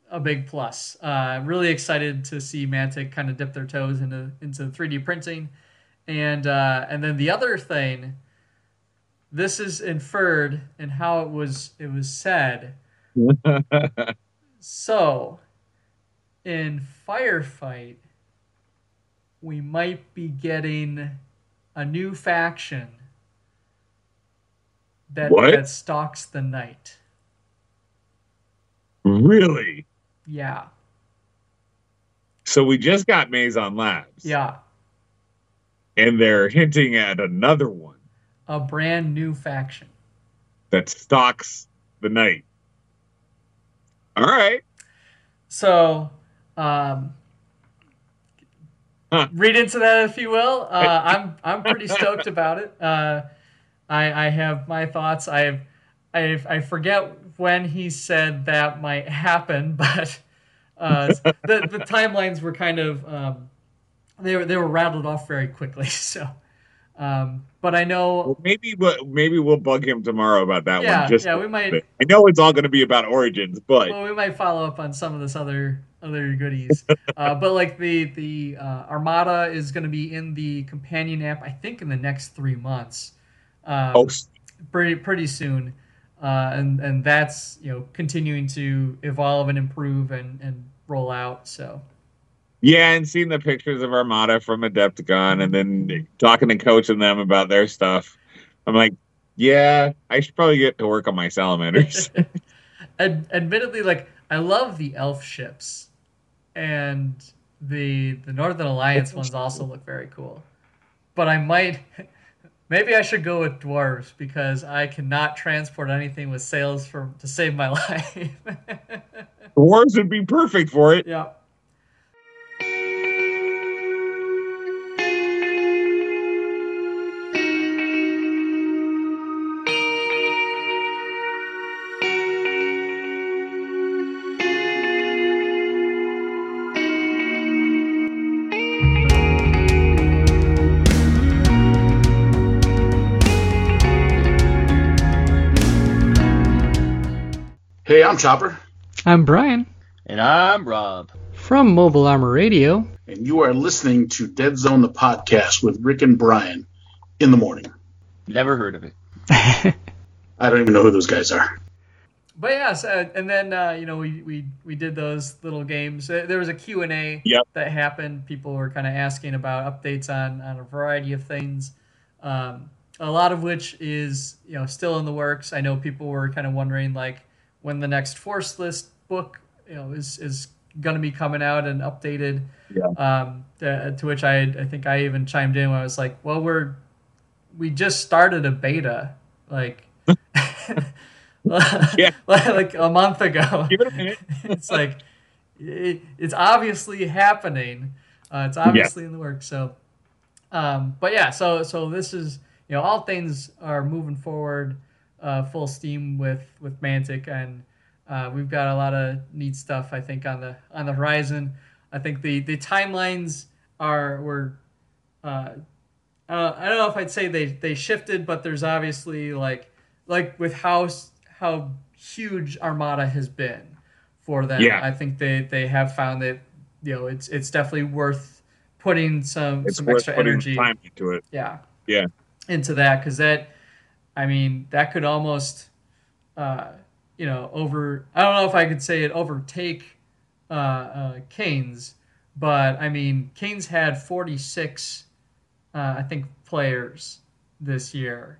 a big plus. Uh, really excited to see Mantic kind of dip their toes into into 3D printing, and uh, and then the other thing, this is inferred in how it was it was said. So, in firefight, we might be getting a new faction that What? that stalks the night. really? Yeah. So we just got Mazon Labs. Yeah. And they're hinting at another one A brand new faction. that stalks the night. All right. So, um, Huh. read into that if you will. Uh, I'm I'm pretty stoked about it. Uh, I I have my thoughts. I've I I forget when he said that might happen, but uh, the the timelines were kind of um, they were they were rattled off very quickly. So, um, but I know Well, maybe we'll, maybe we'll bug him tomorrow about that Yeah, one. Just yeah, we might- I know it's all going to be about origins, but well, we might follow up on some of this other other goodies. uh, but like the the uh, Armada is going to be in the companion app, I think, in the next three months. Um, oh, pretty pretty soon, uh, and and that's you know continuing to evolve and improve and and roll out. So yeah, and seeing the pictures of Armada from Adepticon, and then talking and coaching them about their stuff, I'm like, yeah, I should probably get to work on my salamanders. Ad- admittedly, like I love the elf ships, and the the Northern Alliance ones also look very cool. But I might, maybe I should go with dwarves because I cannot transport anything with sails for to save my life. Dwarves would be perfect for it. yeah. Hey, I'm Chopper, I'm Brian And I'm Rob. from Mobile Armor Radio. and you are listening to Dead Zone the podcast with Rick and Bryan in the morning. Never heard of it. I don't even know who those guys are. But yeah, so, and then uh, you know we, we we did those little games. Uh, There was a Q and A Yep. that happened. People were kind of asking about updates on on a variety of things. Um, a lot of which is you know still in the works. I know people were kind of wondering like when the next Force List book you know is is going to be coming out and updated. Yeah. Um, to, to which I I think I even chimed in when I was like, well, we're we just started a beta, like. Yeah. like a month ago. Give it a minute. it's like it, it's obviously happening. Uh, it's obviously in the works. So, um, but yeah, so so this is you know all things are moving forward, uh, full steam with with Mantic, and uh, we've got a lot of neat stuff I think on the on the horizon. I think the the timelines are were. Uh, I don't know if I'd say they, they shifted, but there's obviously like like with how how huge Armada has been for them. Yeah. I think they, they have found that you know it's it's definitely worth putting some It's some worth extra energy time into it. yeah Yeah. into that because that I mean that could almost uh, you know over I don't know if I could say it overtake uh, uh, Kings, but I mean Kings had 46 uh, I think players this year.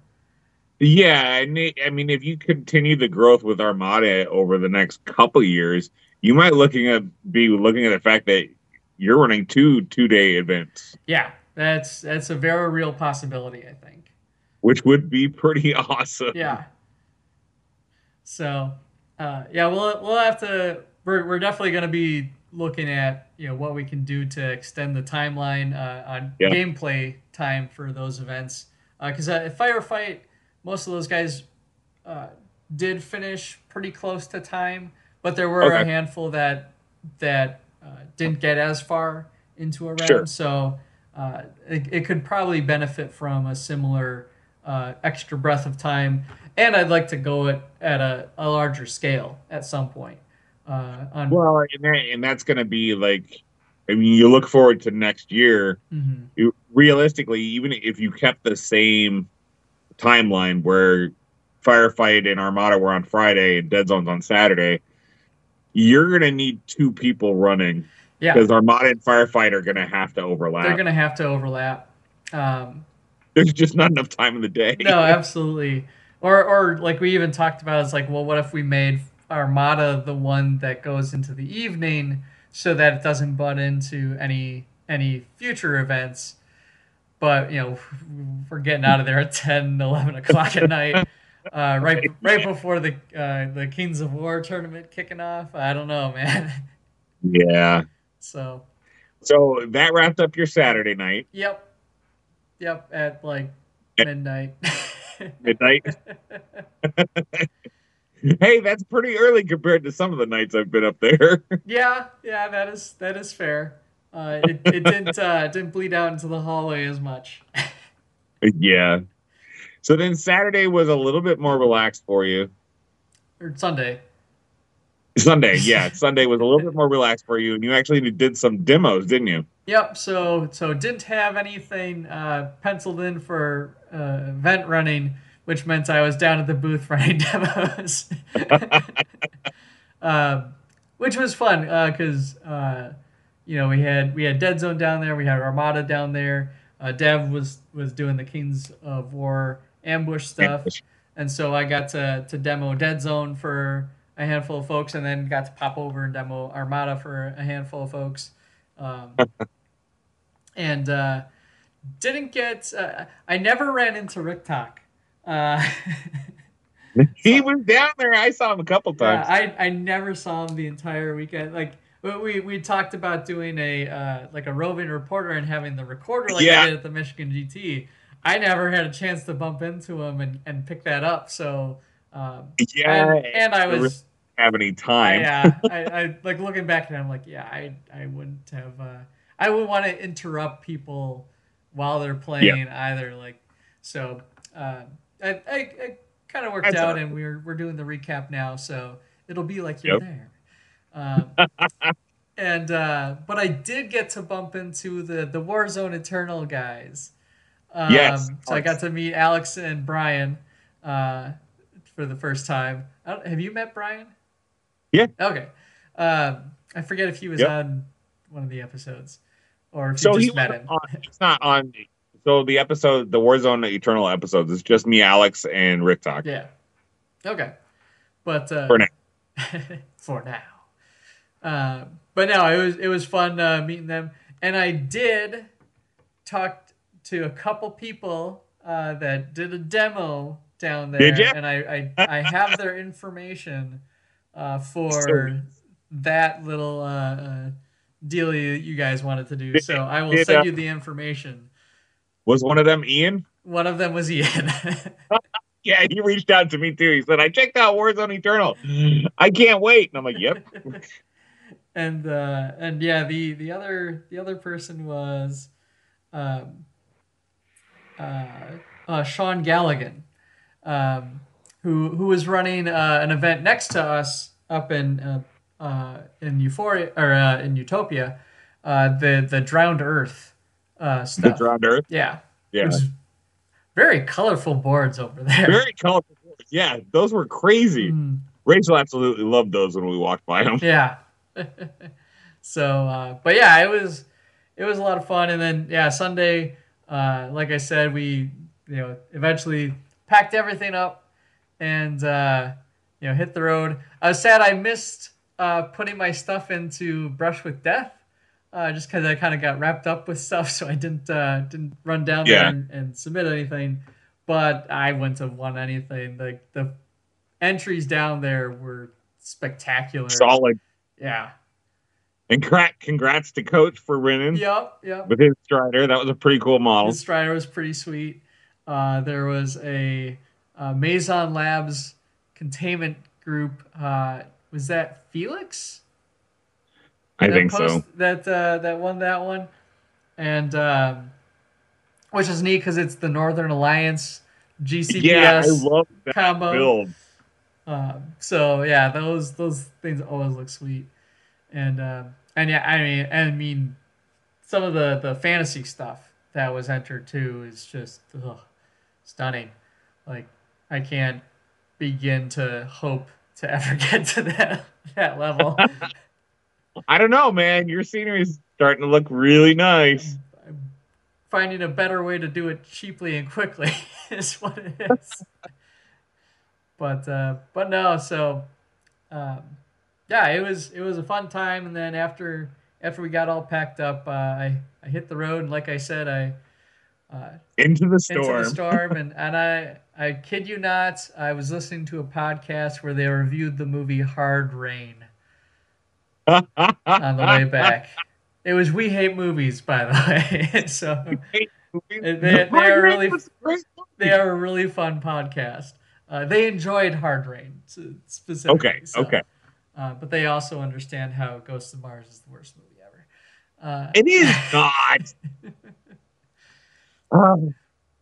Yeah, and it- I mean, if you continue the growth with Armada over the next couple years, you might looking at be looking at the fact that you're running two two day events, Yeah, that's that's a very real possibility. I think. Which would be pretty awesome. Yeah. So, uh, yeah, we'll we'll have to. We're we're definitely going to be looking at you know what we can do to extend the timeline uh, on Yeah. gameplay time for those events. Because uh, at firefight, most of those guys uh, did finish pretty close to time, but there were a handful that that uh, didn't get as far into a round. Sure. So uh, it, it could probably benefit from a similar uh, extra breath of time. And I'd like to go at, at a, a larger scale at some point. Uh, on, Well, and, that, and that's going to be like, I mean, you look forward to next year. Mhm. You, realistically, even if you kept the same timeline where firefight and Armada were on Friday and Dead Zone's on Saturday, you're going to need two people running yeah, because Armada and firefight are going to have to overlap. they're going to have to overlap. Um, There's just not enough time in the day. no, absolutely. Or, or like we even talked about, it's like, well, what if we made Armada the one that goes into the evening so that it doesn't butt into any any future events? But you know, we're getting out of there at 10, 11 o'clock at night, uh, right right before the uh, the Kings of War tournament kicking off. I don't know, man. Yeah. So, So that wrapped up your Saturday night, yep, yep, at like midnight. midnight. hey, that's pretty early compared to some of the nights I've been up there. Yeah, yeah, that is that is fair. Uh, it, it didn't uh, didn't bleed out into the hallway as much. yeah. So then Saturday was a little bit more relaxed for you. or Sunday. Sunday, yeah, Sunday was a little bit more relaxed for you, and you actually did some demos, didn't you? Yep. So so didn't have anything uh, penciled in for uh, event running, which meant I was down at the booth running demos, um, which was fun because uh, you know we had we had Dead Zone down there, we had Armada down there. Uh, Dev was was doing the Kings of War ambush stuff. and so I got to to demo Dead Zone for a handful of folks, and then got to pop over and demo Armada for a handful of folks, um, and uh, didn't get. Uh, I never ran into Rick Talk. Uh, He was down there. I saw him a couple times. yeah. I I never saw him the entire weekend. Like we we talked about doing a uh, like a roving reporter and having the recorder like Yeah. I did at the Michigan GT. I never had a chance to bump into him and, and pick that up. So um, yeah, and, and I really was have any time. yeah, I, I like looking back at it, I'm like, yeah, I I wouldn't have uh, I wouldn't want to interrupt people while they're playing either. Like so uh, I, I, I kind of worked That's out right. and we're we're doing the recap now, so it'll be like you're Yep. there. Um, and uh, but I did get to bump into the the Warzone Eternal guys. Um, Yes. So I got to meet Alex and Brian uh, for the first time. I don't, have you met Brian? Yeah. Okay. Um, I forget if he was Yep. on one of the episodes or if So you he just met him. on, it's not on. So the episode, the Warzone Eternal episodes, is just me, Alex, and Rick Talk. Yeah. Okay. But uh, For now. for now. Uh, but no, it was it was fun uh, meeting them, and I did talk to a couple people uh, that did a demo down there, and I, I I have their information uh, for that little uh, uh, deal you, you guys wanted to do. So I will send uh, you the information. Was one of them Ian? One of them was Ian. Yeah, he reached out to me too. He said, "I checked out Warzone Eternal. I can't wait." And I'm like, "Yep." and uh, and yeah, the the other the other person was um, uh, uh, Sean Galligan, um, who who was running uh, an event next to us up in uh, uh, in Euphoria or uh, in Utopia, uh, the the Drowned Earth uh, The. Drowned Earth. Yeah, Yeah, very colorful boards over there. very colorful. boards. Yeah, those were crazy. Mm. Rachel absolutely loved those when we walked by them. Yeah. so, uh, but yeah, it was it was a lot of fun, and then yeah, Sunday, uh, like I said, we you know eventually packed everything up and uh, you know hit the road. I was sad I missed uh, putting my stuff into Brush with Death. Uh, just because I kind of got wrapped up with stuff, so I didn't uh, didn't run down there and, and submit anything. But I wouldn't have won anything. The the entries down there were spectacular. Solid. Yeah. And crack, congrats to Coach for winning Yep. Yep. with his Strider. That was a pretty cool model. The Strider was pretty sweet. Uh, there was a, uh Mazon Labs containment group. Uh, was that Felix? I that think so. That uh, that won that one, and um, which is neat because it's the Northern Alliance GCPS Yeah, I love that combo. build. Um, so yeah, those those things always look sweet, and um, and yeah, I mean, I mean, some of the the fantasy stuff that was entered too is just ugh, stunning. Like I can't begin to hope to ever get to that that level. I don't know, man. Your scenery's starting to look really nice. I'm Finding a better way to do it cheaply and quickly is what it is. but uh, but no, so um, yeah, it was it was a fun time, and then after after we got all packed up, uh, I I hit the road, and like I said, I uh, Into the storm. into the storm, and and I I kid you not, I was listening to a podcast where they reviewed the movie Hard Rain on the way back. It was We Hate Movies, by the way. so they, they, are really they are a really fun podcast. Uh, they enjoyed Hard Rain specifically. Okay, so, okay. Uh, but they also understand how Ghost of Mars is the worst movie ever. Uh, It is not. Um,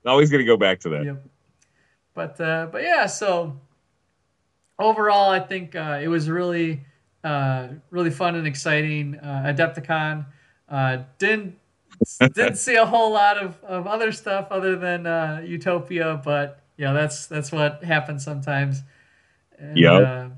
always going to go back to that. Yep. But uh, but yeah, so overall, I think uh, it was really uh, really fun and exciting. Uh, Adepticon uh, didn't didn't see a whole lot of, of other stuff other than uh, Utopia, but you know that's that's what happens sometimes. Yeah. Uh,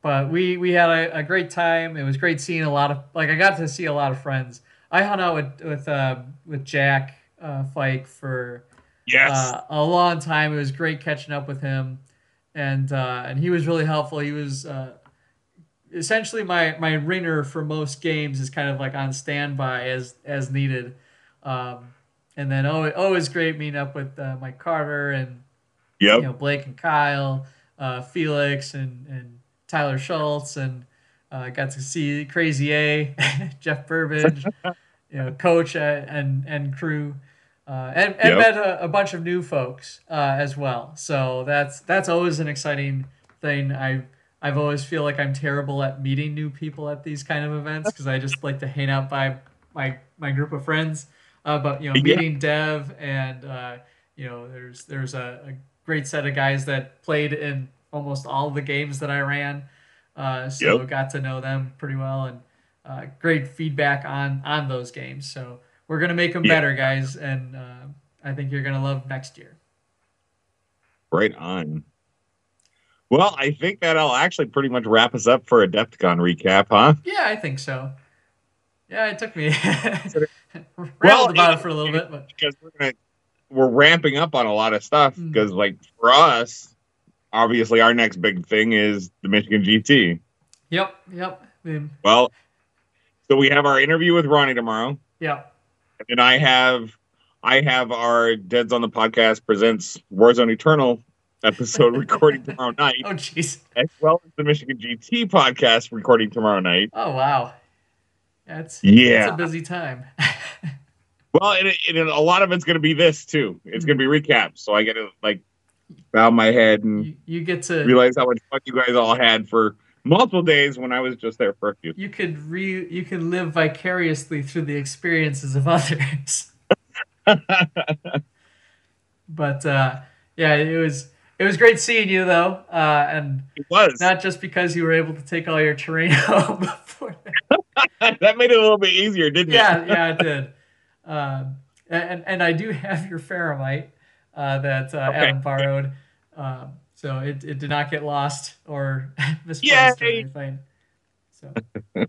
but we we had a, a great time. It was great seeing a lot of like I got to see a lot of friends. I hung out with with uh, with Jack uh, Fike for Yes. uh, a long time. It was great catching up with him, and uh, and he was really helpful. He was uh, essentially my my ringer for most games is kind of like on standby as as needed. Um, and then oh, always great meeting up with uh, Mike Carter and Yep. you know Blake and Kyle, uh, Felix and and Tyler Schultz, and uh, got to see Crazy A, Jeff Burbage, you know, Coach and and crew, uh, and and Yep. met a, a bunch of new folks uh, as well. So that's that's always an exciting thing. I I've always feel like I'm terrible at meeting new people at these kind of events because I just like to hang out by my my group of friends. Uh, but you know, Yeah. meeting Dev and uh, you know, there's there's a, a great set of guys that played in almost all the games that I ran. Uh, so Yep. got to know them pretty well and uh, great feedback on on those games. So we're gonna make them Yeah. better, guys, and uh, I think you're gonna love next year. Right on. Well, I think that'll actually pretty much wrap us up for a Adepticon recap, huh? Yeah, I think so. Yeah, it took me Well, about it- it for a little bit, but Because we're gonna we're ramping up on a lot of stuff. Mm. Because like for us, obviously our next big thing is the Michigan GT. yep, yep, Well, so we have our interview with Ronnie tomorrow, yep, and I have I have our Dead Zone the Podcast presents Warzone Eternal episode recording tomorrow night, Oh, jeez. as well as the Michigan GT podcast recording tomorrow night. Oh, wow. That's Yeah. It's a busy time. Well, and, and a lot of it's going to be this too. It's going to be recaps, so I get to like bow my head and you, you get to realize how much fun you guys all had for multiple days when I was just there for a few. you could re you can live vicariously through the experiences of others. but uh, yeah, it was it was great seeing you though, uh, and It was not just because you were able to take all your terrain home before. that made it a little bit easier, didn't yeah, it? yeah, yeah, it did. Um, and and I do have your Faramite uh, that uh, Okay. Adam borrowed, um, so it, it did not get lost or misplaced or anything. So,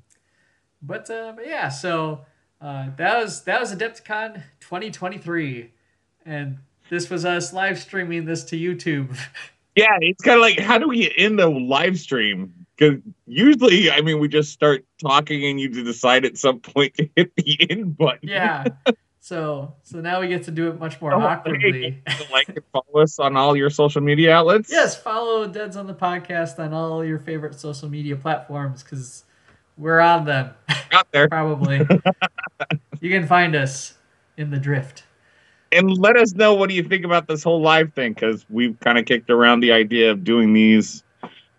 but uh, but yeah, so uh, that was that was Adepticon 2023, and this was us live streaming this to YouTube. Yeah, it's kind of like how do we end the live stream? Because usually, I mean, we just start talking and you decide at some point to hit the end button. yeah. So so now we get to do it much more Oh, awkwardly. hey, like and follow us on all your social media outlets. Yes, follow Deadzone the podcast on all your favorite social media platforms because we're on them. out there. Probably. you can find us in the drift. and let us know what do you think about this whole live thing because we've kind of kicked around the idea of doing these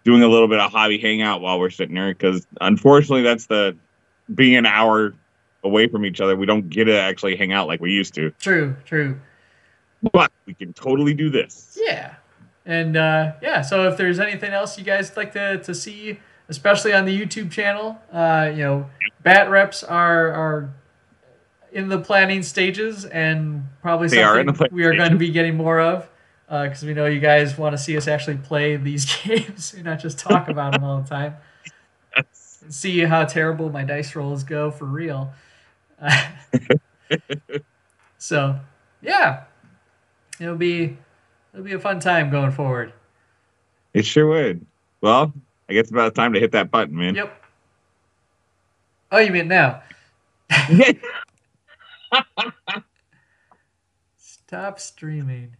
doing a little bit of hobby hangout while we're sitting there because unfortunately that's the being an hour away from each other we don't get to actually hang out like we used to True, true. but we can totally do this Yeah. And uh, yeah, so if there's anything else you guys like to, to see, especially on the YouTube channel, uh, you know, bat reps are are in the planning stages and probably They something planning we are going to be getting more of because we know you guys want to see us actually play these games and not just talk about them all the time. See how terrible my dice rolls go for real. so, yeah, it'll be it'll be a fun time going forward. it sure would well i guess it's about time to hit that button man Yep. Oh, you mean now? Stop streaming.